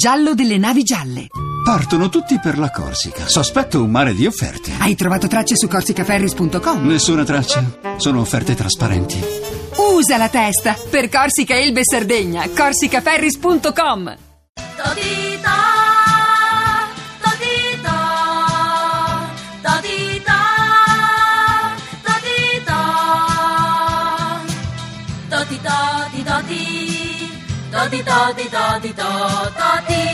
giallo delle navi gialle. Partono tutti per la Corsica. Sospetto un mare di offerte. Hai trovato tracce su corsicaferris.com? Nessuna traccia. Sono offerte trasparenti. Usa la testa per Corsica, Elbe e Sardegna. corsicaferris.com Totita, totita, totita, do di do di do di do do di.